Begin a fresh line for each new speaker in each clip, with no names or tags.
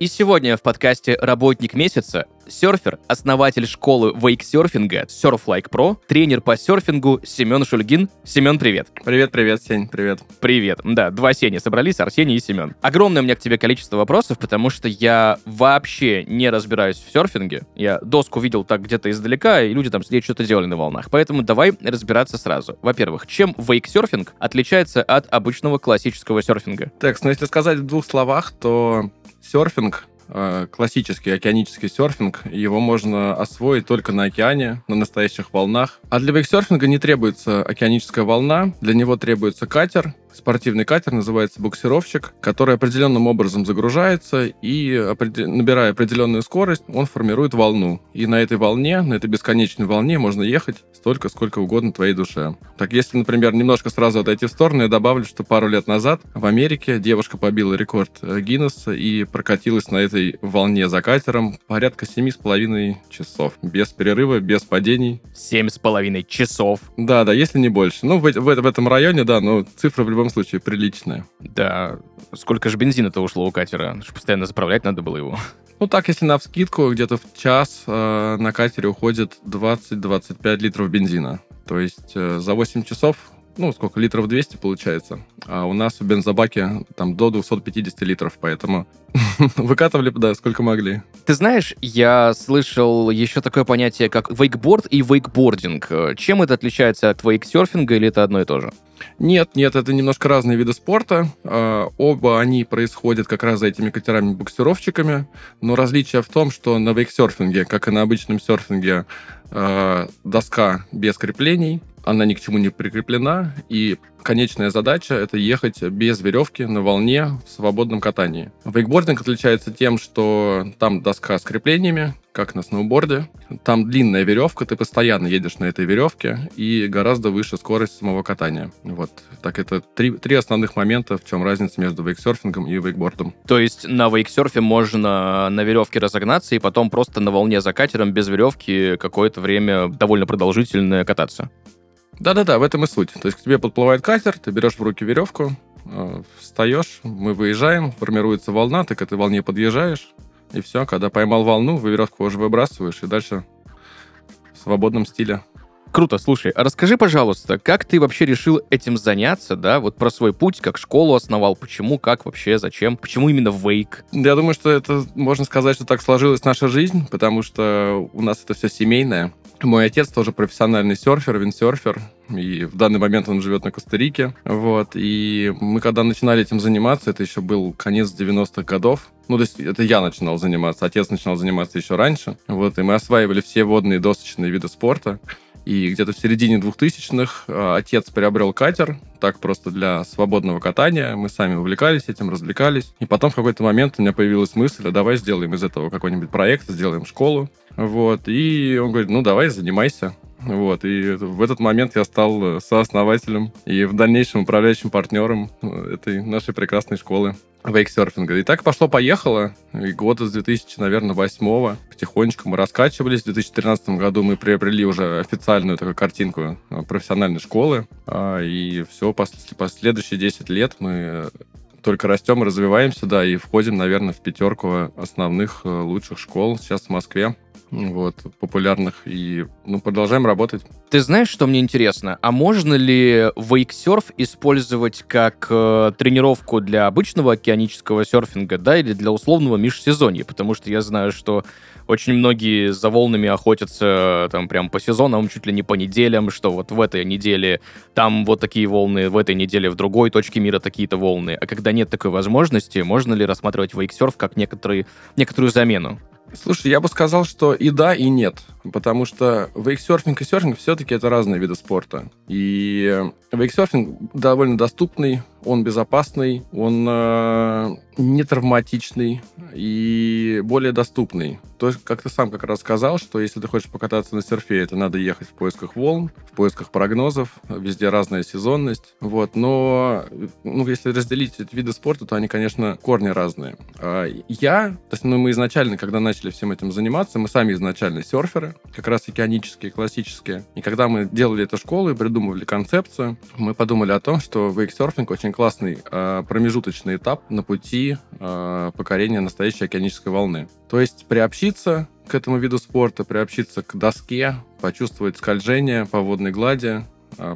и сегодня в подкасте «Работник месяца» серфер, основатель школы вейксерфинга Surf Like Pro, тренер по серфингу Семен Шульгин. Семен, привет.
Привет, привет, Сень, привет.
Привет. Да, два Сени собрались, Арсений и Семен. Огромное у меня к тебе количество вопросов, потому что я вообще не разбираюсь в серфинге. Я доску видел так где-то издалека, и люди там сидели что-то делали на волнах. Поэтому давай разбираться сразу. Во-первых, чем вейксерфинг отличается от обычного классического серфинга?
Так, ну если сказать в двух словах, то серфинг э, классический океанический серфинг, его можно освоить только на океане, на настоящих волнах. А для вейксерфинга не требуется океаническая волна, для него требуется катер, спортивный катер, называется буксировщик, который определенным образом загружается и, набирая определенную скорость, он формирует волну. И на этой волне, на этой бесконечной волне можно ехать столько, сколько угодно твоей душе. Так, если, например, немножко сразу отойти в сторону, я добавлю, что пару лет назад в Америке девушка побила рекорд Гиннесса и прокатилась на этой волне за катером порядка семи с половиной часов. Без перерыва, без падений.
Семь с половиной часов.
Да, да, если не больше. Ну, в, в, в этом районе, да, но цифра в любом случае приличная.
Да. Сколько же бензина-то ушло у катера? Постоянно заправлять надо было его.
Ну так, если на вскидку, где-то в час э, на катере уходит 20-25 литров бензина. То есть э, за 8 часов ну, сколько, литров 200 получается. А у нас в бензобаке там до 250 литров, поэтому выкатывали, да, сколько могли.
Ты знаешь, я слышал еще такое понятие, как вейкборд и вейкбординг. Чем это отличается от вейксерфинга или это одно и то же?
Нет, нет, это немножко разные виды спорта. А, оба они происходят как раз за этими катерами-буксировщиками, но различие в том, что на вейксерфинге, как и на обычном серфинге, а, доска без креплений, она ни к чему не прикреплена, и конечная задача — это ехать без веревки на волне в свободном катании. Вейкбординг отличается тем, что там доска с креплениями, как на сноуборде. Там длинная веревка, ты постоянно едешь на этой веревке, и гораздо выше скорость самого катания. Вот. Так это три, три основных момента, в чем разница между вейксерфингом и вейкбордом.
То есть на вейксерфе можно на веревке разогнаться и потом просто на волне за катером без веревки какое-то время довольно продолжительное кататься?
Да-да-да, в этом и суть. То есть к тебе подплывает катер, ты берешь в руки веревку, э, встаешь, мы выезжаем, формируется волна, ты к этой волне подъезжаешь, и все, когда поймал волну, веревку уже выбрасываешь, и дальше в свободном стиле.
Круто, слушай, а расскажи, пожалуйста, как ты вообще решил этим заняться, да, вот про свой путь, как школу основал, почему, как вообще, зачем, почему именно вейк?
Я думаю, что это, можно сказать, что так сложилась наша жизнь, потому что у нас это все семейное. Мой отец тоже профессиональный серфер, виндсерфер, и в данный момент он живет на Коста-Рике. Вот, и мы когда начинали этим заниматься, это еще был конец 90-х годов, ну, то есть это я начинал заниматься, отец начинал заниматься еще раньше. Вот, и мы осваивали все водные досочные виды спорта. И где-то в середине 2000-х а, отец приобрел катер, так просто для свободного катания. Мы сами увлекались этим, развлекались. И потом в какой-то момент у меня появилась мысль, а давай сделаем из этого какой-нибудь проект, сделаем школу. Вот. И он говорит, ну давай, занимайся. Вот, и в этот момент я стал э, сооснователем и в дальнейшем управляющим партнером э, этой нашей прекрасной школы вейксерфинга. И так пошло-поехало. И года с 2000, наверное, восьмого потихонечку мы раскачивались. В 2013 году мы приобрели уже официальную такую картинку э, профессиональной школы. А, и все, последующие 10 лет мы только растем и развиваемся, да, и входим, наверное, в пятерку основных лучших школ сейчас в Москве вот, популярных, и ну, продолжаем работать.
Ты знаешь, что мне интересно? А можно ли вейксерф использовать как э, тренировку для обычного океанического серфинга, да, или для условного межсезонья? Потому что я знаю, что очень многие за волнами охотятся там прям по сезонам, чуть ли не по неделям, что вот в этой неделе там вот такие волны, в этой неделе в другой точке мира такие-то волны. А когда нет такой возможности, можно ли рассматривать вейксерф как некоторые, некоторую замену?
Слушай, я бы сказал, что и да, и нет. потому что вейксерфинг и серфинг все-таки это разные виды спорта. И вейксерфинг довольно доступный, он безопасный, он э, не травматичный и более доступный. То есть, как ты сам как раз сказал, что если ты хочешь покататься на серфе, это надо ехать в поисках волн, в поисках прогнозов, везде разная сезонность. Вот. Но ну, если разделить эти виды спорта, то они, конечно, корни разные. А я, то есть ну, мы изначально, когда начали всем этим заниматься, мы сами изначально серферы, как раз океанические, классические. И когда мы делали эту школу и придумывали концепцию, мы подумали о том, что вейксерфинг очень классный э, промежуточный этап на пути э, покорения настоящей океанической волны. То есть приобщиться к этому виду спорта, приобщиться к доске, почувствовать скольжение по водной глади,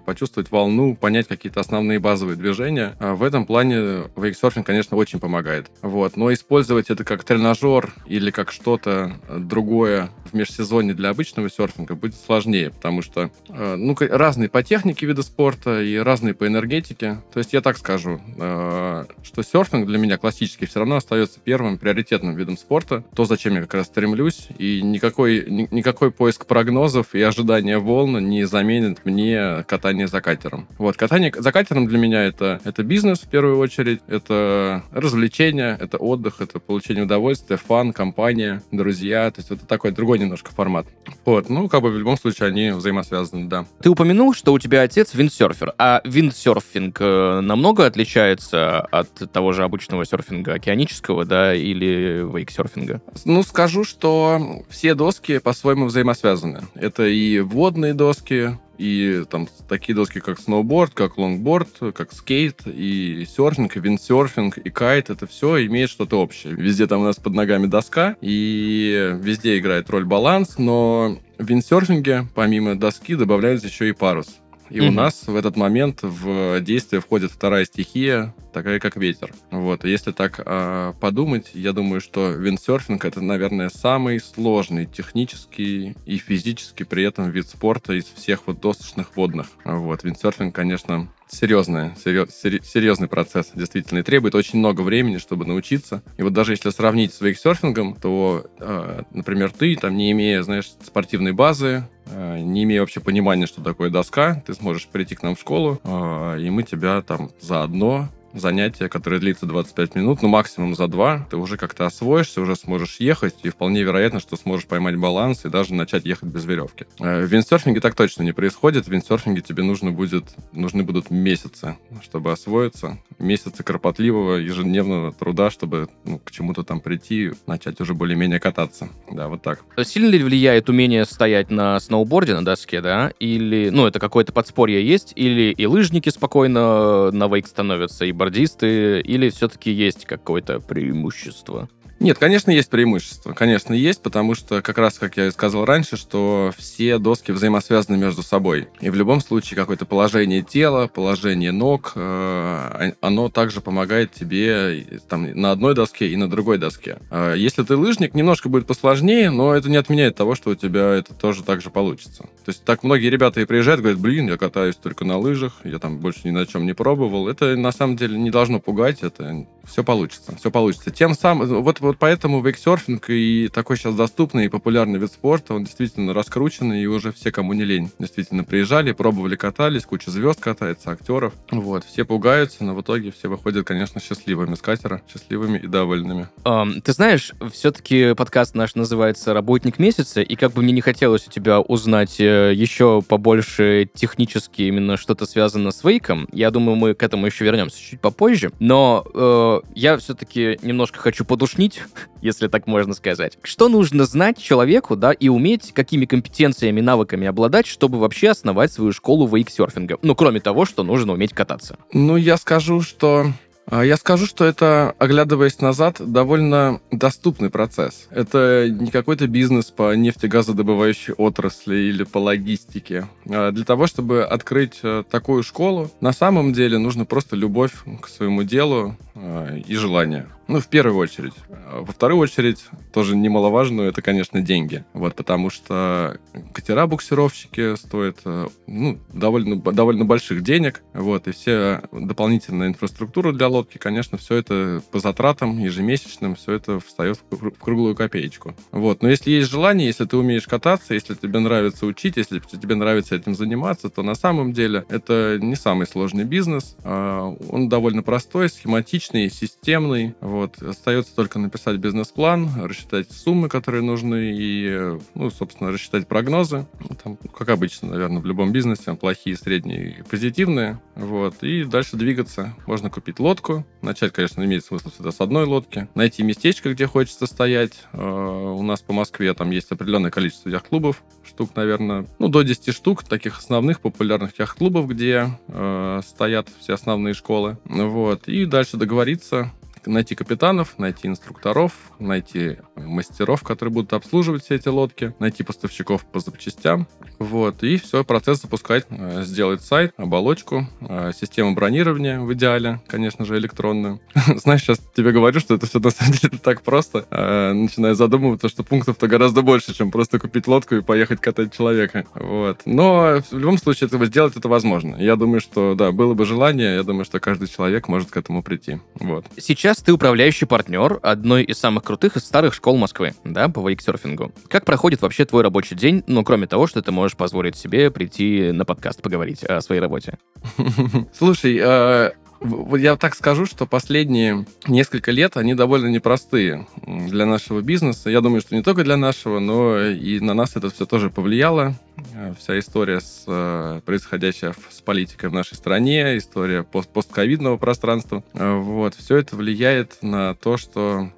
почувствовать волну, понять какие-то основные базовые движения. А в этом плане вейксерфинг, конечно, очень помогает. Вот. Но использовать это как тренажер или как что-то другое в межсезонье для обычного серфинга будет сложнее, потому что ну, разные по технике виды спорта и разные по энергетике. То есть я так скажу, что серфинг для меня классический все равно остается первым приоритетным видом спорта, то, зачем я как раз стремлюсь, и никакой, никакой поиск прогнозов и ожидания волн не заменит мне катание за катером. Вот, катание за катером для меня это, это бизнес в первую очередь, это развлечение, это отдых, это получение удовольствия, фан, компания, друзья. То есть это такой другой немножко формат. Вот, ну, как бы в любом случае они взаимосвязаны, да.
Ты упомянул, что у тебя отец виндсерфер, а виндсерфинг э, намного отличается от того же обычного серфинга океанического, да, или вейксерфинга?
Ну, скажу, что все доски по-своему взаимосвязаны. Это и водные доски, и там такие доски, как сноуборд, как лонгборд, как скейт, и серфинг, и виндсерфинг, и кайт, это все имеет что-то общее. Везде там у нас под ногами доска, и везде играет роль баланс, но в виндсерфинге помимо доски добавляется еще и парус. И mm-hmm. у нас в этот момент в действие входит вторая стихия, такая как ветер. Вот. Если так э, подумать, я думаю, что виндсерфинг это, наверное, самый сложный технический и физически при этом вид спорта из всех вот досочных водных. Вот. Виндсерфинг, конечно, серьезный, серьез, серьезный процесс, действительно, и требует очень много времени, чтобы научиться. И вот даже если сравнить с вейксерфингом, то, э, например, ты, там, не имея, знаешь, спортивной базы, э, не имея вообще понимания, что такое доска, ты сможешь прийти к нам в школу, э, и мы тебя там заодно занятие, которое длится 25 минут, ну, максимум за два, ты уже как-то освоишься, уже сможешь ехать, и вполне вероятно, что сможешь поймать баланс и даже начать ехать без веревки. Э, в виндсерфинге так точно не происходит. В виндсерфинге тебе нужно будет, нужны будут месяцы, чтобы освоиться. Месяцы кропотливого ежедневного труда, чтобы ну, к чему-то там прийти, начать уже более-менее кататься. Да, вот так.
Сильно ли влияет умение стоять на сноуборде, на доске, да? Или, ну, это какое-то подспорье есть? Или и лыжники спокойно на вейк становятся, и сноубордисты, или все-таки есть какое-то преимущество?
Нет, конечно, есть преимущество. Конечно, есть, потому что, как раз, как я и сказал раньше, что все доски взаимосвязаны между собой. И в любом случае какое-то положение тела, положение ног, э, оно также помогает тебе там, на одной доске и на другой доске. Э, если ты лыжник, немножко будет посложнее, но это не отменяет того, что у тебя это тоже так же получится. То есть так многие ребята и приезжают, говорят, блин, я катаюсь только на лыжах, я там больше ни на чем не пробовал. Это на самом деле не должно пугать, это все получится, все получится. Тем самым, вот, вот поэтому вейксерфинг и такой сейчас доступный и популярный вид спорта, он действительно раскрученный, и уже все, кому не лень, действительно приезжали, пробовали, катались, куча звезд катается, актеров. Вот, все пугаются, но в итоге все выходят, конечно, счастливыми с катера, счастливыми и довольными.
Um, ты знаешь, все-таки подкаст наш называется «Работник месяца», и как бы мне не хотелось у тебя узнать э, еще побольше технически именно что-то связано с вейком, я думаю, мы к этому еще вернемся чуть попозже, но э, я все-таки немножко хочу подушнить, если так можно сказать. Что нужно знать человеку, да, и уметь, какими компетенциями, навыками обладать, чтобы вообще основать свою школу вейксерфинга? Ну, кроме того, что нужно уметь кататься.
Ну, я скажу, что а, я скажу, что это, оглядываясь назад, довольно доступный процесс. Это не какой-то бизнес по нефтегазодобывающей отрасли или по логистике. А для того, чтобы открыть э, такую школу, на самом деле нужно просто любовь к своему делу э, и желание. Ну, в первую очередь. Во вторую очередь, тоже немаловажно, это, конечно, деньги. Вот, потому что катера-буксировщики стоят э, ну, довольно, довольно больших денег. Вот, и все дополнительная инфраструктура для лодки, конечно, все это по затратам ежемесячным, все это встает в круглую копеечку. Вот, но если есть желание, если ты умеешь кататься, если тебе нравится учить, если тебе нравится этим заниматься, то на самом деле это не самый сложный бизнес. А, он довольно простой, схематичный, системный. Вот. Остается только написать бизнес-план, рассчитать суммы, которые нужны, и, ну, собственно, рассчитать прогнозы. Там, как обычно, наверное, в любом бизнесе, плохие, средние и позитивные. Вот. И дальше двигаться. Можно купить лодку. Начать, конечно, имеет смысл всегда с одной лодки. Найти местечко, где хочется стоять. А, у нас по Москве там есть определенное количество яхт-клубов. Штук, наверное, ну, до 10 штук, таких основных популярных яхт-клубов, где э, стоят все основные школы. Вот. И дальше договориться найти капитанов, найти инструкторов, найти мастеров, которые будут обслуживать все эти лодки, найти поставщиков по запчастям. Вот, и все, процесс запускать, э, сделать сайт, оболочку, э, систему бронирования в идеале, конечно же, электронную. Знаешь, сейчас тебе говорю, что это все на самом деле так просто. Э, начинаю задумываться, что пунктов-то гораздо больше, чем просто купить лодку и поехать катать человека. Вот. Но в любом случае этого сделать это возможно. Я думаю, что да, было бы желание, я думаю, что каждый человек может к этому прийти. Вот.
Сейчас сейчас ты управляющий партнер одной из самых крутых и старых школ Москвы, да, по вейксерфингу. Как проходит вообще твой рабочий день, ну, кроме того, что ты можешь позволить себе прийти на подкаст поговорить о своей работе?
Слушай, вот я так скажу, что последние несколько лет они довольно непростые для нашего бизнеса. Я думаю, что не только для нашего, но и на нас это все тоже повлияло. Э, вся история с э, происходящая с политикой в нашей стране, история пост постковидного пространства. Э, вот, все это влияет на то, что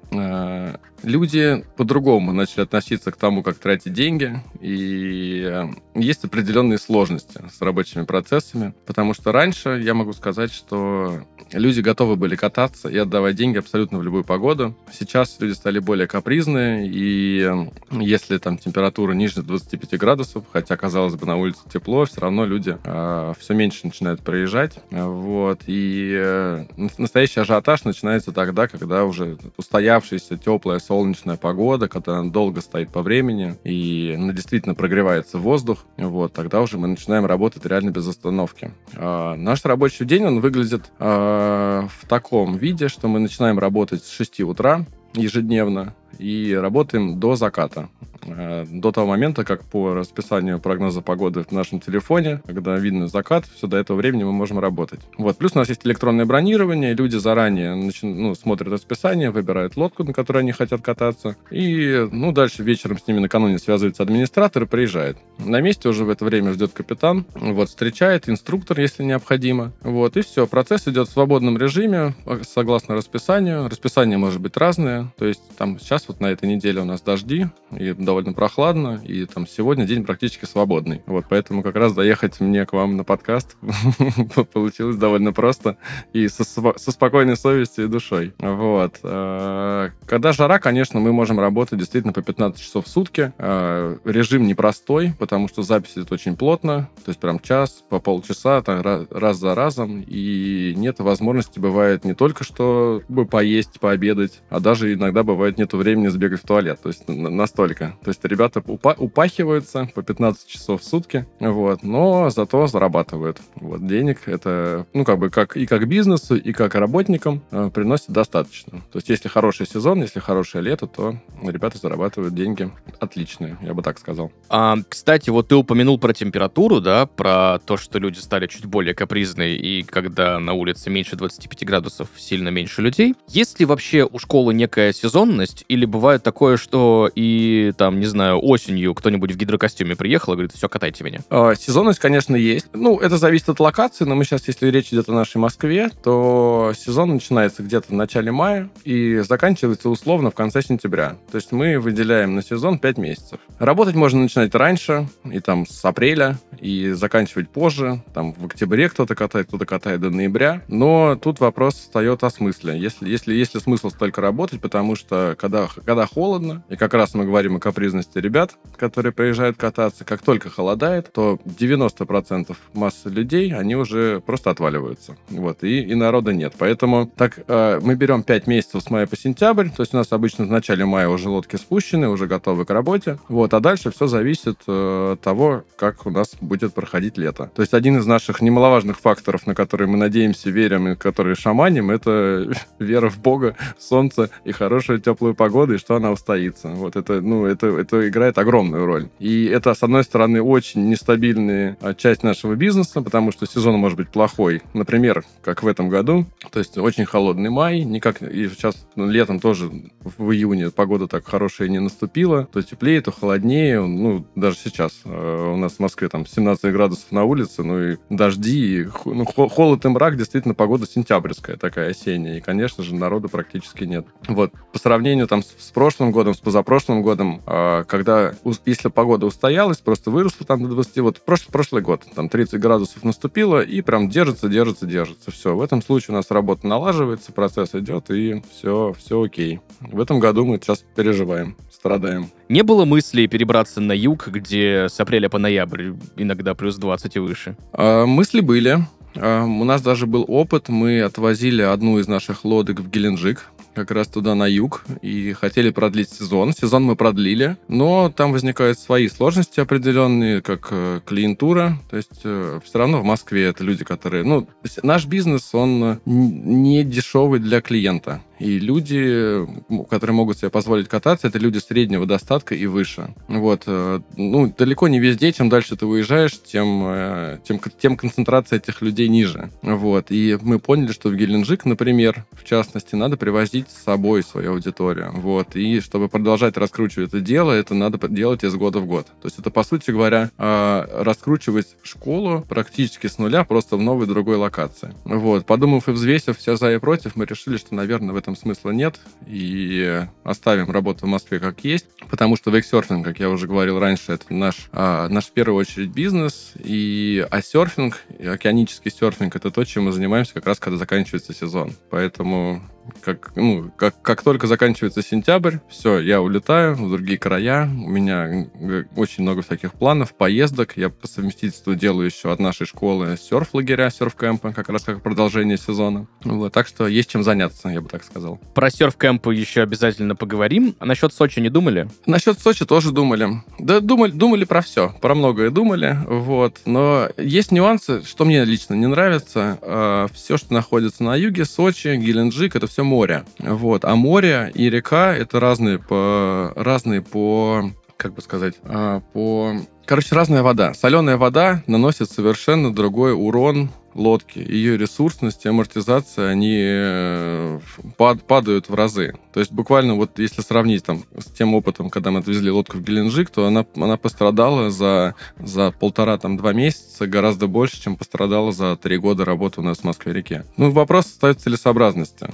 люди по-другому начали относиться к тому, как тратить деньги, и есть определенные сложности с рабочими процессами, потому что раньше я могу сказать, что люди готовы были кататься и отдавать деньги абсолютно в любую погоду. Сейчас люди стали более капризные, и если там температура ниже 25 градусов, хотя, казалось бы, на улице тепло, все равно люди э, а, все меньше начинают проезжать. Вот, и э, настоящий ажиотаж начинается тогда, когда уже устоявшаяся теплая солнечная погода, когда она долго стоит по времени, и ну, действительно прогревается воздух, вот, тогда уже мы начинаем работать реально без остановки. Э, наш рабочий день, он выглядит э, в таком виде, что мы начинаем работать с 6 утра ежедневно и работаем до заката. Э, до того момента, как по расписанию прогноза погоды в нашем телефоне, когда видно закат, все до этого времени мы можем работать. Вот. Плюс у нас есть электронное бронирование, люди заранее начи... ну, смотрят расписание, выбирают лодку, на которой они хотят кататься, и ну, дальше вечером с ними накануне связывается администратор и приезжает. На месте уже в это время ждет капитан, вот, встречает инструктор, если необходимо, вот, и все. Процесс идет в свободном режиме, согласно расписанию. Расписание может быть разное, то есть там сейчас вот на этой неделе у нас дожди, и довольно прохладно, и там сегодня день практически свободный. Вот, поэтому как раз доехать мне к вам на подкаст получилось довольно просто и со, со спокойной совестью и душой. Вот. А, когда жара, конечно, мы можем работать действительно по 15 часов в сутки. А, режим непростой, потому что запись идет очень плотно, то есть прям час, по полчаса, там, раз за разом, и нет возможности, бывает не только что поесть, пообедать, а даже иногда бывает нету времени сбегать в туалет, то есть настолько. То есть ребята упа- упахиваются по 15 часов в сутки, вот, но зато зарабатывают. Вот, денег это, ну, как бы, как и как бизнесу, и как работникам э, приносит достаточно. То есть, если хороший сезон, если хорошее лето, то ребята зарабатывают деньги отличные, я бы так сказал.
А, кстати, вот ты упомянул про температуру, да, про то, что люди стали чуть более капризные, и когда на улице меньше 25 градусов, сильно меньше людей. Есть ли вообще у школы некая сезонность, или бывает такое, что и там, не знаю, осенью кто-нибудь в гидрокостюме приехал и говорит, все, катайте меня?
А, сезонность, конечно, есть. Ну, это зависит от локации, но мы сейчас, если речь идет о нашей Москве, то сезон начинается где-то в начале мая и заканчивается условно в конце сентября. То есть мы выделяем на сезон 5 месяцев. Работать можно начинать раньше, и там с апреля, и заканчивать позже. Там в октябре кто-то катает, кто-то катает до ноября. Но тут вопрос встает о смысле. Если, если, если смысл столько работать, потому что когда, когда холодно, и как раз мы говорим о капризности ребят, которые приезжают кататься. Как только холодает, то 90% массы людей, они уже просто отваливаются. Вот, и, и народа нет. Поэтому так э, мы берем 5 месяцев с мая по сентябрь, то есть у нас обычно в начале мая уже лодки спущены, уже готовы к работе. Вот, а дальше все зависит э, того, как у нас будет проходить лето. То есть один из наших немаловажных факторов, на которые мы надеемся, верим и которые шаманим, это вера в Бога, солнце и хорошую теплую погоду, и что она устоится. Вот это, ну, это, это играет огромную роль. И это, с одной стороны, очень нестабильная а, часть нашего бизнеса, потому что сезон может быть плохой. Например, как в этом году. То есть очень холодный май, никак и сейчас ну, летом тоже в июне погода так хорошая не наступила. То теплее, то холоднее. Ну, даже сейчас э, у нас в Москве там 17 градусов на улице, ну и дожди, и, ну, холод и мрак, действительно, погода сентябрьская такая осенняя. И, конечно же, народу практически нет. Вот, по сравнению там с, с прошлым годом, с позапрошлым годом, э, когда, если погода устоялась, просто выросла там до 20, вот прошлый, прошлый год, там 30 градусов наступило, и прям держится, держится, держится. Все, в этом случае у нас работа налаживается, процесс идет, и все, все окей. В этом году мы сейчас переживаем, страдаем.
Не было мысли перебраться на юг, где с апреля по ноябрь иногда плюс 20 и выше?
А, мысли были. А, у нас даже был опыт. Мы отвозили одну из наших лодок в Геленджик как раз туда на юг и хотели продлить сезон. Сезон мы продлили, но там возникают свои сложности определенные, как э, клиентура. То есть э, все равно в Москве это люди, которые... Ну, наш бизнес, он не дешевый для клиента. И люди, которые могут себе позволить кататься, это люди среднего достатка и выше. Вот. Э, ну, далеко не везде. Чем дальше ты уезжаешь, тем, э, тем, тем концентрация этих людей ниже. Вот. И мы поняли, что в Геленджик, например, в частности, надо привозить с собой свою аудиторию. Вот. И чтобы продолжать раскручивать это дело, это надо делать из года в год. То есть это, по сути говоря, э, раскручивать школу практически с нуля, просто в новой другой локации. Вот. Подумав и взвесив все за и против, мы решили, что, наверное, в этом этом смысла нет, и оставим работу в Москве как есть, потому что вейксерфинг, как я уже говорил раньше, это наш, а, наш в первую очередь бизнес, и, а серфинг, океанический серфинг, это то, чем мы занимаемся как раз, когда заканчивается сезон. Поэтому как, ну, как, как только заканчивается сентябрь, все, я улетаю в другие края. У меня очень много всяких планов, поездок. Я по совместительству делаю еще от нашей школы серф-лагеря, серф-кэмпа, как раз как продолжение сезона. Вот, так что есть чем заняться, я бы так сказал.
Про серф-кэмпы еще обязательно поговорим. А насчет Сочи не думали?
Насчет Сочи тоже думали. Да, думали, думали про все, про многое думали, вот. Но есть нюансы, что мне лично не нравится. Э, все, что находится на юге, Сочи, Геленджик, это все все море. Вот. А море и река — это разные по... разные по как бы сказать, а, по... Короче, разная вода. Соленая вода наносит совершенно другой урон лодки. Ее ресурсность и амортизация, они э, пад, падают в разы. То есть буквально вот если сравнить там с тем опытом, когда мы отвезли лодку в Геленджик, то она, она пострадала за, за полтора-два месяца гораздо больше, чем пострадала за три года работы у нас в Москве-реке. Ну, вопрос стоит целесообразности.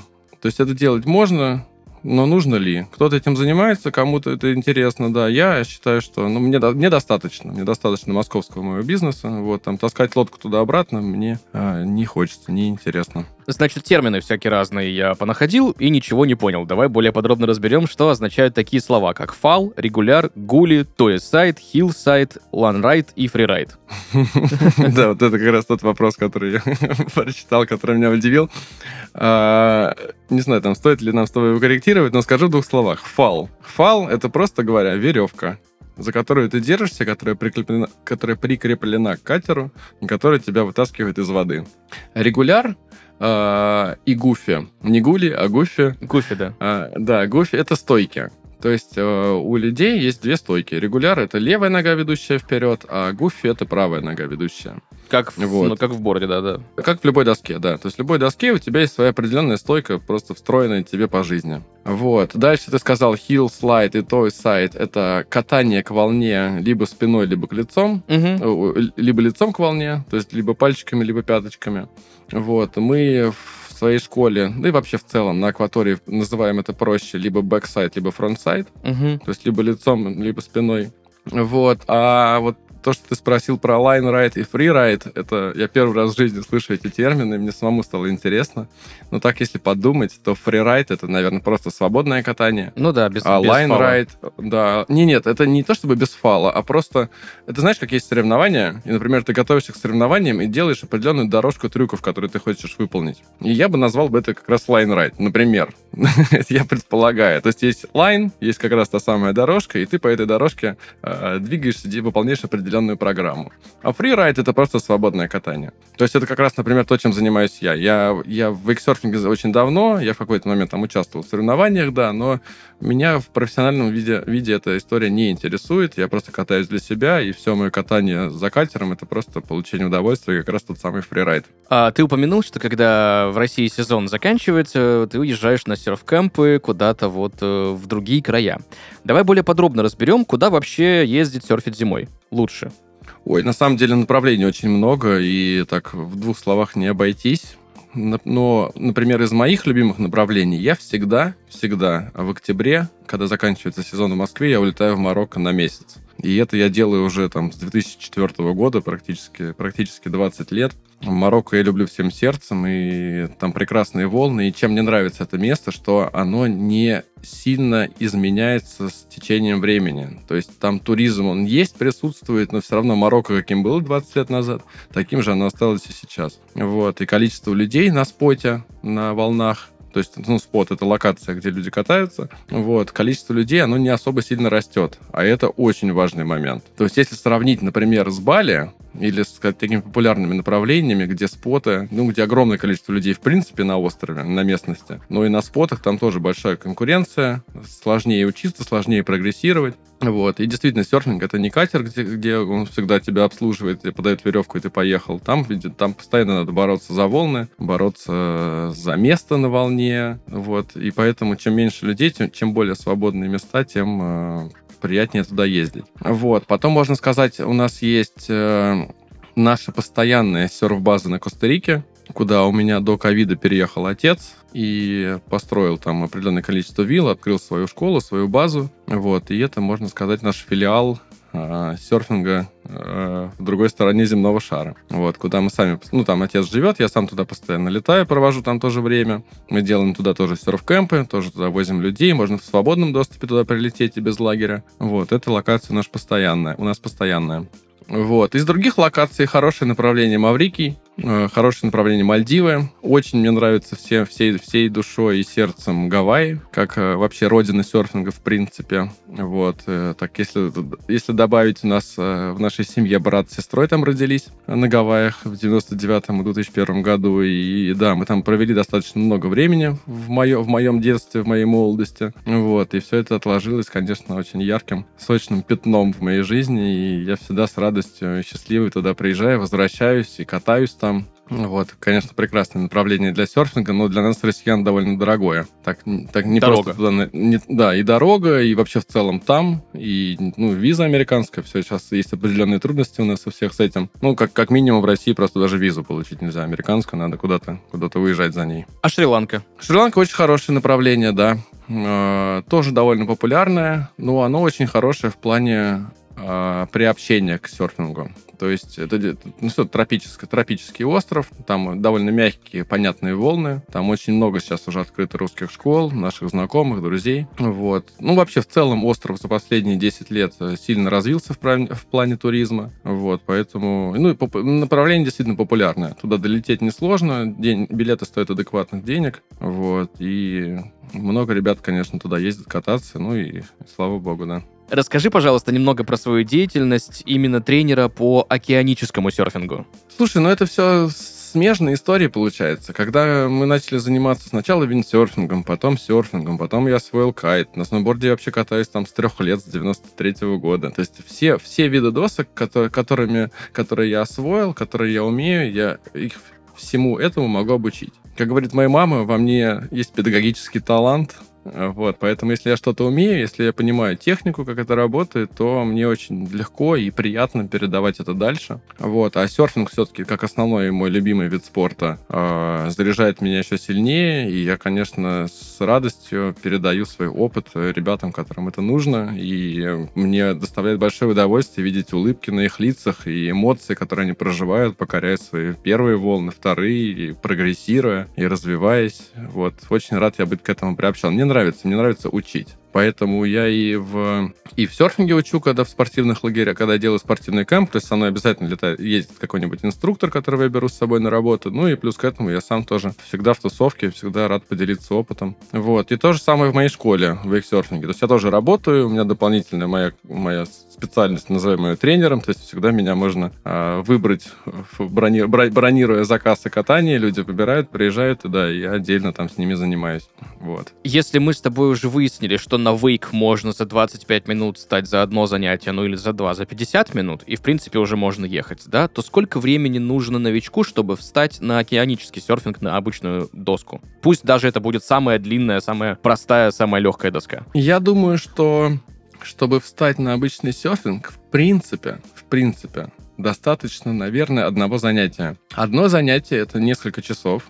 То есть это делать можно, но нужно ли? Кто-то этим занимается, кому-то это интересно, да. Я считаю, что ну, мне, мне достаточно. Мне достаточно московского моего бизнеса. Вот, там, таскать лодку туда-обратно мне а, не хочется, не интересно.
Значит, термины всякие разные я понаходил и ничего не понял. Давай более подробно разберем, что означают такие слова, как фал, регуляр, гули, тоесайт, хилсайт, ланрайт и фрирайт.
Да, вот это как раз тот вопрос, который я прочитал, который меня удивил. А, не знаю, там стоит ли нам с тобой его корректировать, но скажу в двух словах. Фал. Фал — это просто говоря веревка за которую ты держишься, которая прикреплена, которая прикреплена к катеру, которая тебя вытаскивает из воды. Регуляр э, и гуфи. Не гули, а гуфи.
Гуфи, да.
Э, да, гуфи — это стойки. То есть э, у людей есть две стойки. Регуляр — это левая нога, ведущая вперед, а гуфи — это правая нога, ведущая.
Как в, вот. ну, как в борде, да-да.
Как в любой доске, да. То есть в любой доске у тебя есть своя определенная стойка, просто встроенная тебе по жизни. Вот. Дальше ты сказал heel side и toe side. Это катание к волне либо спиной, либо к лицом. Угу. Либо лицом к волне, то есть либо пальчиками, либо пяточками. Вот. Мы в своей школе, да и вообще в целом на акватории называем это проще либо backside, либо frontside, угу. то есть либо лицом, либо спиной. Вот. А вот то, что ты спросил про line-ride и free-ride, это я первый раз в жизни слышу эти термины, мне самому стало интересно. Но так, если подумать, то free-ride это, наверное, просто свободное катание.
Ну да, без,
А
без
line
фала.
ride, да. Не, нет, это не то чтобы без фала, а просто... Это знаешь, как есть соревнования, и, например, ты готовишься к соревнованиям и делаешь определенную дорожку трюков, которые ты хочешь выполнить. И я бы назвал бы это как раз line ride, например. Я предполагаю. То есть есть line, есть как раз та самая дорожка, и ты по этой дорожке э, двигаешься, и выполняешь определенную программу. А фрирайд это просто свободное катание. То есть это как раз, например, то, чем занимаюсь я. Я, я в вейксерфинге очень давно, я в какой-то момент там участвовал в соревнованиях, да, но меня в профессиональном виде, виде эта история не интересует. Я просто катаюсь для себя, и все мое катание за катером это просто получение удовольствия, как раз тот самый фрирайд.
А ты упомянул, что когда в России сезон заканчивается, ты уезжаешь на серф-кэмпы куда-то вот э, в другие края. Давай более подробно разберем, куда вообще ездить серфить зимой лучше.
Ой, на самом деле направлений очень много, и так в двух словах не обойтись. Но, например, из моих любимых направлений я всегда, всегда в октябре, когда заканчивается сезон в Москве, я улетаю в Марокко на месяц. И это я делаю уже там с 2004 года, практически, практически 20 лет. Марокко я люблю всем сердцем, и там прекрасные волны. И чем мне нравится это место, что оно не сильно изменяется с течением времени. То есть там туризм, он есть, присутствует, но все равно Марокко, каким было 20 лет назад, таким же оно осталось и сейчас. Вот. И количество людей на споте, на волнах, то есть, ну, спот — это локация, где люди катаются. Вот. Количество людей, оно не особо сильно растет. А это очень важный момент. То есть, если сравнить, например, с Бали, или с такими популярными направлениями, где споты, ну, где огромное количество людей в принципе на острове, на местности, но и на спотах там тоже большая конкуренция, сложнее учиться, сложнее прогрессировать. Вот. И действительно, серфинг это не катер, где, где он всегда тебя обслуживает, тебе подает веревку, и ты поехал. Там, там постоянно надо бороться за волны, бороться за место на волне. Вот. И поэтому чем меньше людей, тем, чем более свободные места, тем э, приятнее туда ездить. Вот. Потом можно сказать, у нас есть э, наша постоянная серф-база на Коста-Рике, куда у меня до ковида переехал отец и построил там определенное количество вилл, открыл свою школу, свою базу. Вот. И это, можно сказать, наш филиал э, серфинга э, в другой стороне земного шара. Вот, куда мы сами... Ну, там отец живет, я сам туда постоянно летаю, провожу там тоже время. Мы делаем туда тоже серф-кэмпы, тоже туда возим людей, можно в свободном доступе туда прилететь и без лагеря. Вот, эта локация наша постоянная, у нас постоянная. Вот. Из других локаций хорошее направление Маврикий, хорошее направление Мальдивы. Очень мне нравится все, всей, всей душой и сердцем Гавайи, как э, вообще родина серфинга в принципе. Вот. э, Так, если, если добавить у нас э, в нашей семье брат с сестрой там родились на Гавайях в 99-м и 2001 году. И да, мы там провели достаточно много времени в, моё, в моем детстве, в моей молодости. Вот. И все это отложилось, конечно, очень ярким, сочным пятном в моей жизни. И я всегда с радостью счастливый туда приезжаю, возвращаюсь и катаюсь там. Вот, конечно, прекрасное направление для серфинга, но для нас, россиян, довольно дорогое. Так, так не
Дорога.
просто туда... не- да, и дорога, и вообще в целом там, и ну, виза американская, все, сейчас есть определенные трудности у нас у всех с этим. Ну, как, как минимум в России просто даже визу получить нельзя американскую, надо куда-то куда выезжать за ней.
А Шри-Ланка?
Шри-Ланка очень хорошее направление, да. Э, Тоже довольно популярное, но оно очень хорошее в плане э, приобщения к серфингу. То есть это ну, всё, тропический, тропический остров, там довольно мягкие, понятные волны, там очень много сейчас уже открыто русских школ, наших знакомых, друзей. Вот. Ну, вообще, в целом, остров за последние 10 лет э, сильно развился в, прав- в плане туризма, вот, поэтому, ну, и поп- направление действительно популярное. Туда долететь несложно, день, билеты стоят адекватных денег, вот, и много ребят, конечно, туда ездят кататься, ну и слава богу, да.
Расскажи, пожалуйста, немного про свою деятельность именно тренера по океаническому серфингу.
Слушай, ну это все смежные истории получается. Когда мы начали заниматься сначала виндсерфингом, потом серфингом, потом я освоил кайт. На сноуборде я вообще катаюсь там с трех лет, с 93 года. То есть все, все виды досок, которые, которыми, которые я освоил, которые я умею, я их всему этому могу обучить. Как говорит моя мама, во мне есть педагогический талант, Вот, поэтому если я что-то умею, если я понимаю технику, как это работает, то мне очень легко и приятно передавать это дальше. Вот, а серфинг все-таки как основной мой любимый вид спорта э, заряжает меня еще сильнее, и я, конечно, с радостью передаю свой опыт ребятам, которым это нужно, и мне доставляет большое удовольствие видеть улыбки на их лицах и эмоции, которые они проживают, покоряя свои первые волны, вторые, и прогрессируя и развиваясь. Вот, очень рад я быть к этому приобщен. Мне нравится, мне нравится учить. Поэтому я и в, и в серфинге учу, когда в спортивных лагерях, когда я делаю спортивный кэмп, то есть со мной обязательно летает, ездит какой-нибудь инструктор, которого я беру с собой на работу. Ну и плюс к этому я сам тоже всегда в тусовке, всегда рад поделиться опытом. Вот. И то же самое в моей школе, в вейксерфинге. То есть я тоже работаю, у меня дополнительная моя, моя специальность, называем ее тренером, то есть всегда меня можно э, выбрать, брони, бронируя заказ и катание, люди выбирают, приезжают и я отдельно там с ними занимаюсь. Вот.
Если мы с тобой уже выяснили, что на вейк можно за 25 минут стать за одно занятие, ну или за два, за 50 минут, и в принципе уже можно ехать, да, то сколько времени нужно новичку, чтобы встать на океанический серфинг на обычную доску? Пусть даже это будет самая длинная, самая простая, самая легкая доска.
Я думаю, что чтобы встать на обычный серфинг, в принципе, в принципе, достаточно, наверное, одного занятия. Одно занятие — это несколько часов,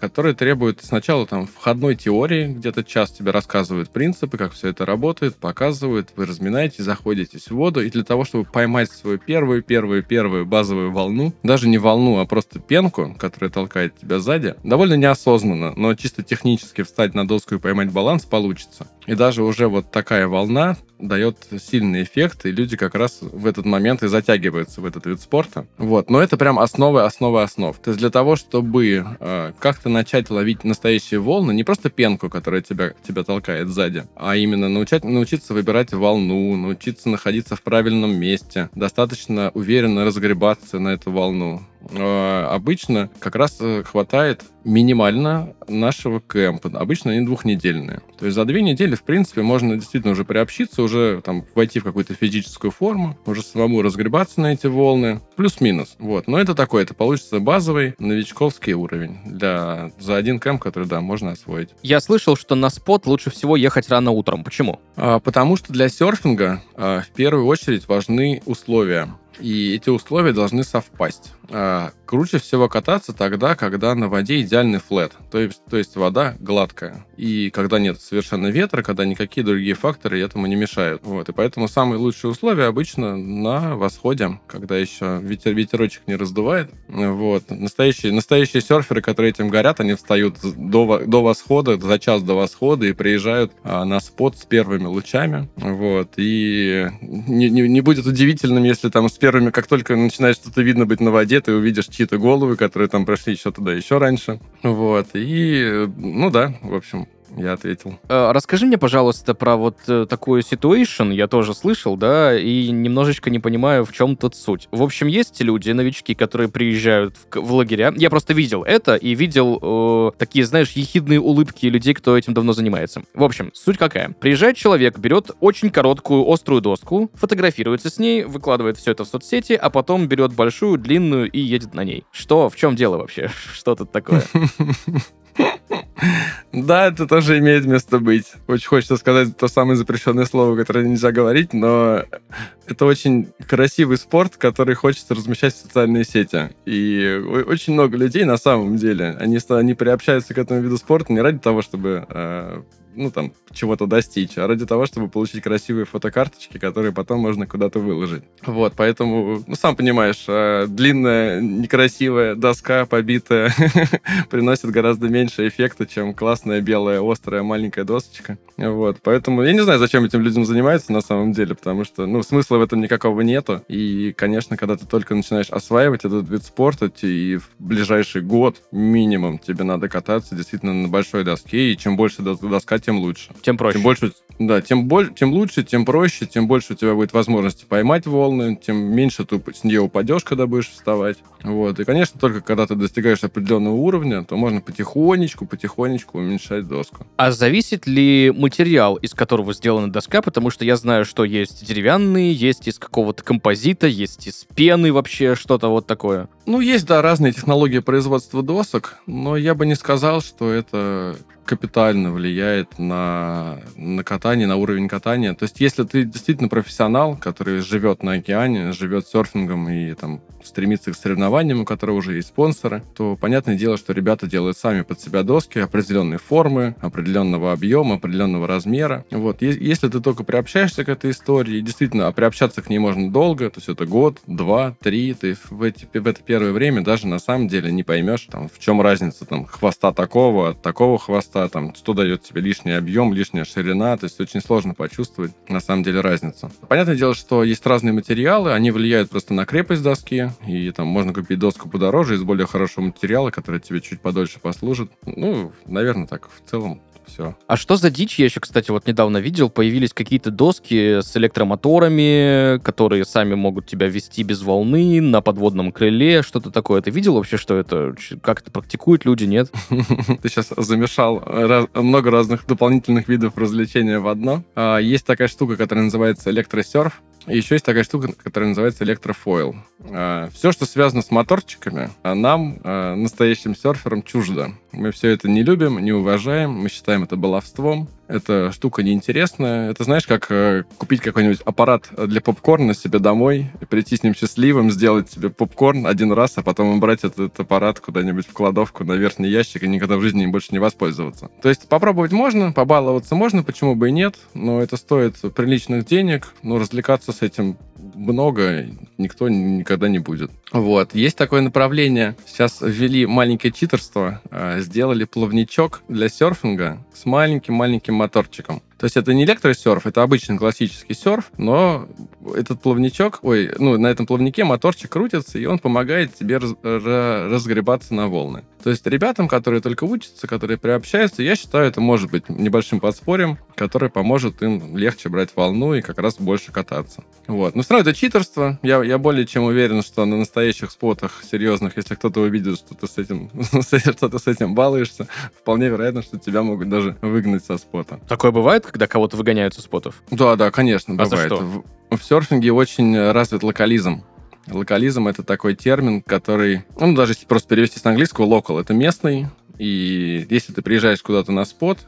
которые требуют сначала там входной теории, где-то час тебе рассказывают принципы, как все это работает, показывают, вы разминаете, заходитесь в воду, и для того, чтобы поймать свою первую, первую, первую базовую волну, даже не волну, а просто пенку, которая толкает тебя сзади, довольно неосознанно, но чисто технически встать на доску и поймать баланс получится. И даже уже вот такая волна дает сильный эффект, и люди как раз в этот момент и затягиваются в этот вид спорта. Вот. Но это прям основа основа основ. То есть для того, чтобы э, как-то начать ловить настоящие волны, не просто пенку, которая тебя, тебя толкает сзади, а именно научать, научиться выбирать волну, научиться находиться в правильном месте, достаточно уверенно разгребаться на эту волну, обычно как раз э, хватает минимально нашего кемпа. Обычно они двухнедельные. То есть за две недели, в принципе, можно действительно уже приобщиться, уже там войти в какую-то физическую форму, уже самому разгребаться на эти волны. Плюс-минус. Вот. Но это такой, это получится базовый новичковский уровень для, за один кемп, который, да, можно освоить.
Я слышал, что на спот лучше всего ехать рано утром. Почему?
А, потому что для серфинга а, в первую очередь важны условия. И эти условия должны совпасть. А, круче всего кататься тогда, когда на воде идеальный флет, то есть, то есть вода гладкая. И когда нет совершенно ветра, когда никакие другие факторы этому не мешают. Вот. И поэтому самые лучшие условия обычно на восходе, когда еще ветер, ветерочек не раздувает. Вот. Настоящие, настоящие серферы, которые этим горят, они встают до, до восхода, за час до восхода и приезжают а, на спот с первыми лучами. Вот. И не, не, не будет удивительным, если там с первыми, как только начинает что-то видно быть на воде, ты увидишь чьи-то головы, которые там прошли еще туда еще раньше. Вот. И, ну да, в общем, я ответил.
Э, расскажи мне, пожалуйста, про вот э, такую ситуацию, я тоже слышал, да, и немножечко не понимаю, в чем тут суть. В общем, есть люди, новички, которые приезжают в, в лагеря. Я просто видел это и видел э, такие, знаешь, ехидные улыбки людей, кто этим давно занимается. В общем, суть какая? Приезжает человек, берет очень короткую острую доску, фотографируется с ней, выкладывает все это в соцсети, а потом берет большую, длинную и едет на ней. Что? В чем дело вообще? Что тут такое?
Да, это тоже имеет место быть. Очень хочется сказать то самое запрещенное слово, которое нельзя говорить, но это очень красивый спорт, который хочется размещать в социальные сети. И очень много людей на самом деле, они, они приобщаются к этому виду спорта не ради того, чтобы э, ну, там, чего-то достичь, а ради того, чтобы получить красивые фотокарточки, которые потом можно куда-то выложить. Вот, поэтому, ну, сам понимаешь, э, длинная, некрасивая доска, побитая, приносит гораздо меньше эффекта, чем классная белая, острая, маленькая досочка. Вот, поэтому я не знаю, зачем этим людям занимаются на самом деле, потому что, ну, смысла в этом никакого нету. И, конечно, когда ты только начинаешь осваивать этот вид спорта, и в ближайший год минимум тебе надо кататься действительно на большой доске, и чем больше доска, тем лучше.
Тем проще.
Тем больше, да, тем, боль, тем лучше, тем проще, тем больше у тебя будет возможности поймать волны, тем меньше ты с нее упадешь, когда будешь вставать. Вот. И, конечно, только когда ты достигаешь определенного уровня, то можно потихонечку, потихонечку уменьшать доску.
А зависит ли материал, из которого сделана доска? Потому что я знаю, что есть деревянные, есть из какого-то композита, есть из пены вообще, что-то вот такое.
Ну, есть, да, разные технологии производства досок, но я бы не сказал, что это капитально влияет на, на катание, на уровень катания. То есть, если ты действительно профессионал, который живет на океане, живет серфингом и там стремится к соревнованиям, у которого уже есть спонсоры, то понятное дело, что ребята делают сами под себя доски определенной формы, определенного объема, определенного размера. Вот. Если ты только приобщаешься к этой истории, действительно, а приобщаться к ней можно долго, то есть это год, два, три, ты в, эти, в это первое время даже на самом деле не поймешь, там, в чем разница там, хвоста такого от такого хвоста, там, что дает тебе лишний объем, лишняя ширина, то есть очень сложно почувствовать на самом деле разницу. Понятное дело, что есть разные материалы, они влияют просто на крепость доски, и там можно купить доску подороже из более хорошего материала, который тебе чуть подольше послужит. Ну, наверное, так в целом все.
А что за дичь? Я еще, кстати, вот недавно видел, появились какие-то доски с электромоторами, которые сами могут тебя вести без волны на подводном крыле, что-то такое. Ты видел вообще, что это? Как это практикуют люди, нет?
Ты сейчас замешал много разных дополнительных видов развлечения в одно. А, есть такая штука, которая называется электросерф. И еще есть такая штука, которая называется электрофойл. А, все, что связано с моторчиками, а нам, а, настоящим серферам, чуждо. Мы все это не любим, не уважаем, мы считаем это баловством эта штука неинтересная. Это знаешь, как э, купить какой-нибудь аппарат для попкорна себе домой, прийти с ним счастливым, сделать себе попкорн один раз, а потом убрать этот аппарат куда-нибудь в кладовку на верхний ящик и никогда в жизни им больше не воспользоваться. То есть попробовать можно, побаловаться можно, почему бы и нет, но это стоит приличных денег, но развлекаться с этим много никто никогда не будет. Вот. Есть такое направление. Сейчас ввели маленькое читерство, э, сделали плавничок для серфинга с маленьким-маленьким моторчиком. То есть это не электросерф, это обычный классический серф, но этот плавничок, ой, ну, на этом плавнике моторчик крутится, и он помогает тебе раз, разгребаться на волны. То есть ребятам, которые только учатся, которые приобщаются, я считаю, это может быть небольшим подспорьем, который поможет им легче брать волну и как раз больше кататься. Вот. Но все равно это читерство. Я, я более чем уверен, что на настоящих спотах серьезных, если кто-то увидит, что ты с этим, что ты с этим балуешься, вполне вероятно, что тебя могут даже выгнать со спота.
Такое бывает, когда кого-то выгоняют со спотов?
Да, да, конечно,
а
бывает.
За что? В,
в серфинге очень развит локализм. Локализм — это такой термин, который... Ну, даже если просто перевести с английского, local — это местный. И если ты приезжаешь куда-то на спот,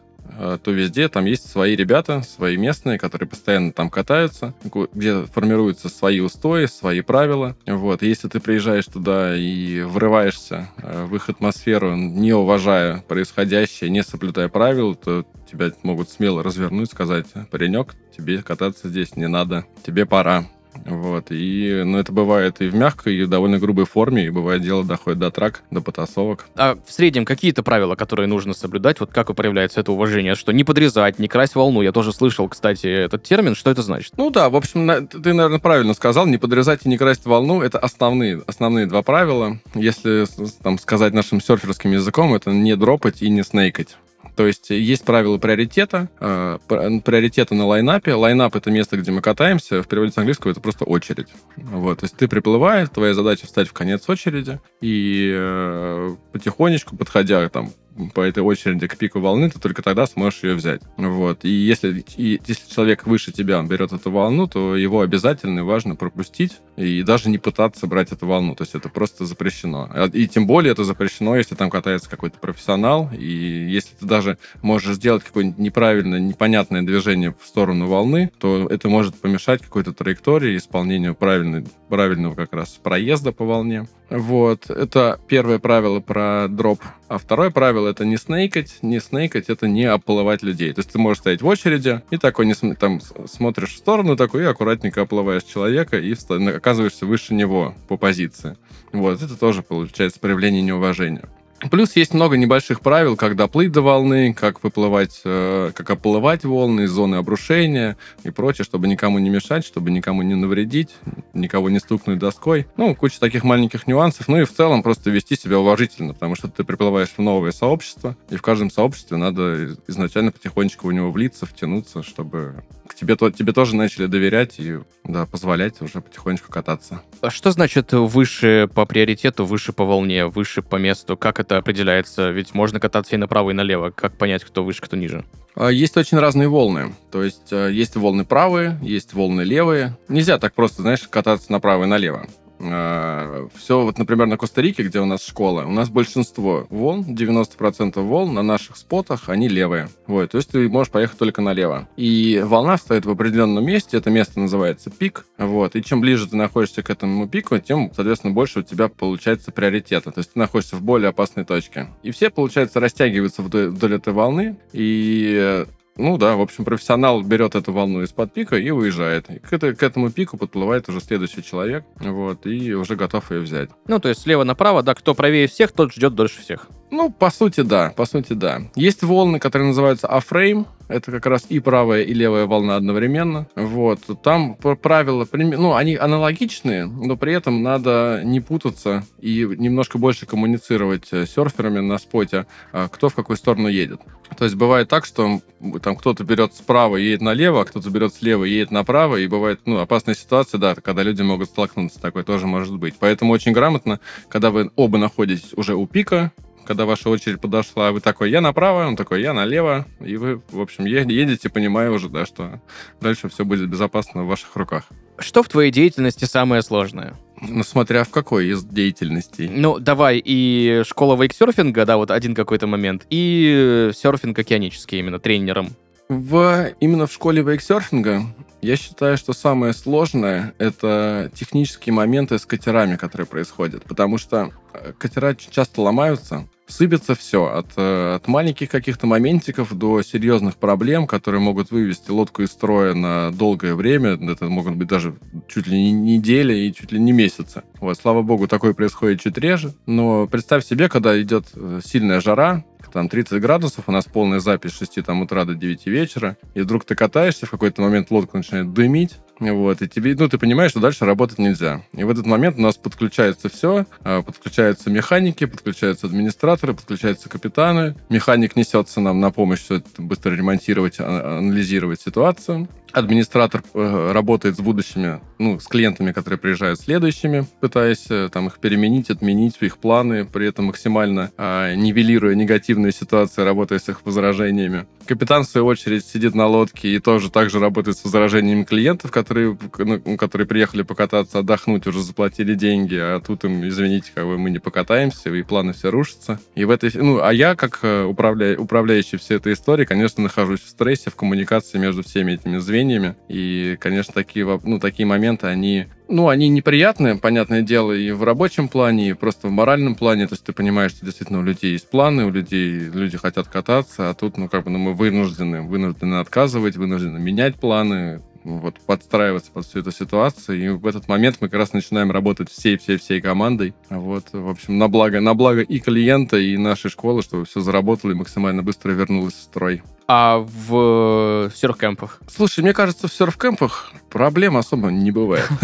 то везде там есть свои ребята, свои местные, которые постоянно там катаются, где формируются свои устои, свои правила. Вот. Если ты приезжаешь туда и врываешься э, в их атмосферу, не уважая происходящее, не соблюдая правил, то тебя могут смело развернуть, сказать, паренек, тебе кататься здесь не надо, тебе пора. Вот. И, ну, это бывает и в мягкой, и в довольно грубой форме, и бывает дело доходит до трак, до потасовок.
А в среднем какие-то правила, которые нужно соблюдать? Вот как проявляется это уважение? Что не подрезать, не красть волну. Я тоже слышал, кстати, этот термин. Что это значит?
Ну да, в общем, ты, наверное, правильно сказал. Не подрезать и не красть волну — это основные, основные два правила. Если там сказать нашим серферским языком, это не дропать и не снейкать. То есть есть правила приоритета, э, приоритета на лайнапе. Лайнап — это место, где мы катаемся. В переводе с английского это просто очередь. Вот. То есть ты приплываешь, твоя задача встать в конец очереди и э, потихонечку, подходя там по этой очереди к пику волны, ты только тогда сможешь ее взять. Вот. И если, и если человек выше тебя, берет эту волну, то его обязательно и важно пропустить и даже не пытаться брать эту волну. То есть это просто запрещено. А, и тем более это запрещено, если там катается какой-то профессионал, и если ты даже можешь сделать какое-нибудь неправильное, непонятное движение в сторону волны, то это может помешать какой-то траектории, исполнению правильной, правильного как раз проезда по волне. Вот. Это первое правило про дроп. А второе правило это не снейкать. Не снейкать это не оплывать людей. То есть ты можешь стоять в очереди и такой не там смотришь в сторону такой и аккуратненько оплываешь человека и оказываешься выше него по позиции. Вот. Это тоже получается проявление неуважения. Плюс есть много небольших правил, как доплыть до волны, как выплывать, э, как оплывать волны, зоны обрушения и прочее, чтобы никому не мешать, чтобы никому не навредить, никого не стукнуть доской. Ну, куча таких маленьких нюансов. Ну и в целом просто вести себя уважительно, потому что ты приплываешь в новое сообщество, и в каждом сообществе надо изначально потихонечку в него влиться, втянуться, чтобы к тебе, то, тебе тоже начали доверять и да, позволять уже потихонечку кататься.
А что значит выше по приоритету, выше по волне, выше по месту? Как это определяется? Ведь можно кататься и направо, и налево. Как понять, кто выше, кто ниже?
А, есть очень разные волны. То есть э, есть волны правые, есть волны левые. Нельзя так просто, знаешь, кататься направо и налево. Все, вот, например, на Коста-Рике, где у нас школа, у нас большинство волн, 90% волн на наших спотах, они левые. Вот, то есть ты можешь поехать только налево. И волна стоит в определенном месте, это место называется пик, вот, и чем ближе ты находишься к этому пику, тем, соответственно, больше у тебя получается приоритета, то есть ты находишься в более опасной точке. И все, получается, растягиваются вдоль, вдоль этой волны, и ну да, в общем, профессионал берет эту волну из-под пика и уезжает. И к, это, к этому пику подплывает уже следующий человек, вот, и уже готов ее взять.
Ну, то есть слева направо, да, кто правее всех, тот ждет дольше всех.
Ну, по сути, да, по сути, да. Есть волны, которые называются афрейм, это как раз и правая, и левая волна одновременно. Вот. Там правила, ну, они аналогичные, но при этом надо не путаться и немножко больше коммуницировать с серферами на споте, а, кто в какую сторону едет. То есть бывает так, что там кто-то берет справа и едет налево, а кто-то берет слева и едет направо, и бывает, ну, опасная ситуация, да, когда люди могут столкнуться, такое тоже может быть. Поэтому очень грамотно, когда вы оба находитесь уже у пика, когда ваша очередь подошла, вы такой, я направо, он такой, я налево, и вы, в общем, едете, понимая уже, да, что дальше все будет безопасно в ваших руках.
Что в твоей деятельности самое сложное?
Ну, смотря в какой из деятельностей.
Ну, давай, и школа вейксерфинга, да, вот один какой-то момент, и серфинг океанический именно, тренером.
В, именно в школе вейксерфинга я считаю, что самое сложное — это технические моменты с катерами, которые происходят, потому что э, катера часто ломаются, сыпется все, от, э, от маленьких каких-то моментиков до серьезных проблем, которые могут вывести лодку из строя на долгое время. Это могут быть даже чуть ли не недели и чуть ли не месяцы. Вот, слава богу, такое происходит чуть реже. Но представь себе, когда идет э, сильная жара, там 30 градусов, у нас полная запись с 6 там, утра до 9 вечера, и вдруг ты катаешься, в какой-то момент лодка начинает дымить, вот, и тебе, ну, ты понимаешь, что дальше работать нельзя. И в этот момент у нас подключается все, а, подключаются механики, подключаются администраторы, подключаются капитаны. Механик несется нам на помощь все это быстро ремонтировать, а, анализировать ситуацию администратор э, работает с будущими, ну, с клиентами, которые приезжают следующими, пытаясь э, там их переменить, отменить их планы, при этом максимально э, нивелируя негативные ситуации, работая с их возражениями. Капитан, в свою очередь, сидит на лодке и тоже также работает с возражениями клиентов, которые, ну, которые приехали покататься, отдохнуть, уже заплатили деньги, а тут им, извините, как бы мы не покатаемся, и планы все рушатся. И в этой... Ну, а я, как э, управля... управляющий всей этой историей, конечно, нахожусь в стрессе, в коммуникации между всеми этими звеньями. И, конечно, такие, ну, такие моменты, они ну, они неприятные, понятное дело, и в рабочем плане, и просто в моральном плане. То есть ты понимаешь, что действительно у людей есть планы, у людей люди хотят кататься, а тут, ну, как бы, ну, мы вынуждены, вынуждены отказывать, вынуждены менять планы, вот, подстраиваться под всю эту ситуацию. И в этот момент мы как раз начинаем работать всей-всей-всей командой. Вот, в общем, на благо, на благо и клиента, и нашей школы, чтобы все заработало и максимально быстро вернулось в строй.
А в серф-кемпах?
Слушай, мне кажется, в серф-кемпах проблем особо не бывает.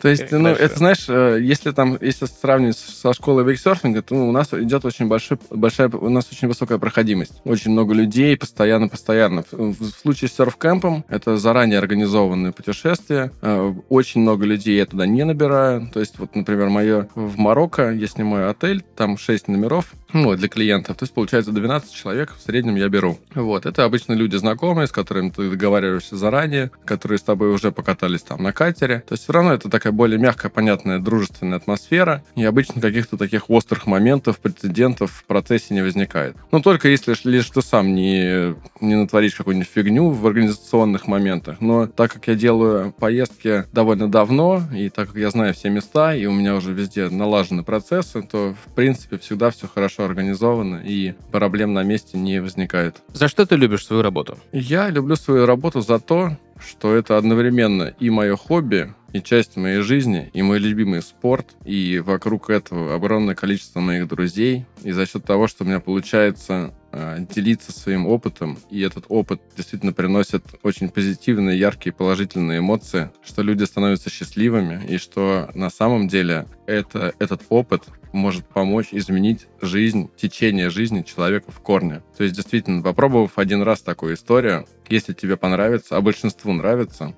То есть, ну, это, знаешь, э, если там, если сравнивать со школой вейксерфинга, то у нас идет очень большой, большая, у нас очень высокая проходимость. Очень много людей, постоянно-постоянно. В случае с серф-кемпом это заранее организованные путешествия. Э, очень много людей я туда не набираю. То есть, вот, например, мое в Марокко я снимаю отель, там 6 номеров, ну, для клиентов. То есть, получается, 12 человек в среднем я беру. Вот. Это обычно люди знакомые, с которыми ты договариваешься заранее, которые с тобой уже покатались там на катере. То есть, все равно это такая более мягкая, понятная, дружественная атмосфера, и обычно каких-то таких острых моментов, прецедентов в процессе не возникает. Но только если лишь ты сам не, не натворишь какую-нибудь фигню в организационных моментах. Но так как я делаю поездки довольно давно, и так как я знаю все места, и у меня уже везде налажены процессы, то, в принципе, всегда все хорошо организовано, и проблем на месте не возникает.
За что ты любишь свою работу?
Я люблю свою работу за то, что это одновременно и мое хобби, и часть моей жизни, и мой любимый спорт, и вокруг этого огромное количество моих друзей. И за счет того, что у меня получается э, делиться своим опытом, и этот опыт действительно приносит очень позитивные, яркие, положительные эмоции, что люди становятся счастливыми, и что на самом деле это, этот опыт может помочь изменить жизнь, течение жизни человека в корне. То есть, действительно, попробовав один раз такую историю, если тебе понравится, а большинству нравится,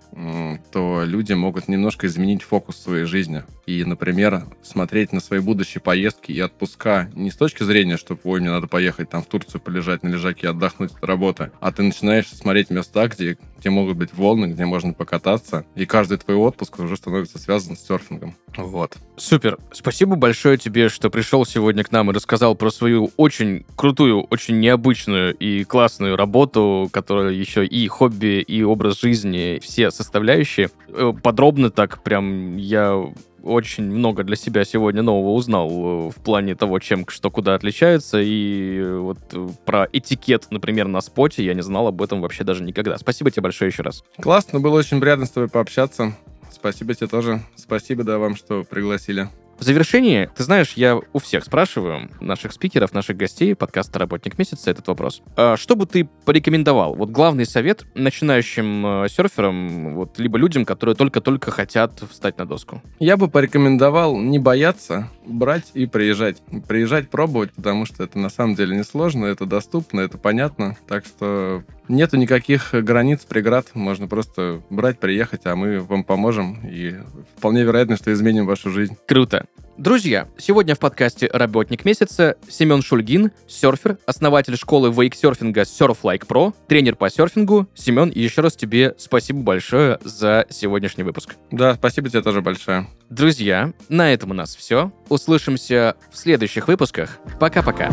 то люди могут немножко изменить фокус своей жизни. И, например, смотреть на свои будущие поездки и отпуска не с точки зрения, что, ой, мне надо поехать там в Турцию полежать на лежаке и отдохнуть от работы, а ты начинаешь смотреть места, где, где могут быть волны, где можно покататься, и каждый твой отпуск уже становится связан с серфингом. Вот.
Супер. Спасибо большое тебе, что пришел сегодня к нам и рассказал про свою очень крутую, очень необычную и классную работу, которая еще и хобби, и образ жизни, все составляющие. Э, подробно так прям я очень много для себя сегодня нового узнал э, в плане того, чем что куда отличается. И э, вот про этикет, например, на споте я не знал об этом вообще даже никогда. Спасибо тебе большое еще раз.
Классно, было очень приятно с тобой пообщаться. Спасибо тебе тоже. Спасибо, да, вам, что пригласили.
В завершении, ты знаешь, я у всех спрашиваю, наших спикеров, наших гостей, подкаста «Работник месяца», этот вопрос. А что бы ты порекомендовал? Вот главный совет начинающим э, серферам, вот, либо людям, которые только-только хотят встать на доску.
Я бы порекомендовал не бояться, брать и приезжать. Приезжать, пробовать, потому что это на самом деле несложно, это доступно, это понятно. Так что нету никаких границ, преград. Можно просто брать, приехать, а мы вам поможем. И вполне вероятно, что изменим вашу жизнь.
Круто. Друзья, сегодня в подкасте «Работник месяца» Семен Шульгин, серфер, основатель школы вейксерфинга Surf Like Pro, тренер по серфингу. Семен, еще раз тебе спасибо большое за сегодняшний выпуск.
Да, спасибо тебе тоже большое.
Друзья, на этом у нас все. Услышимся в следующих выпусках. Пока-пока.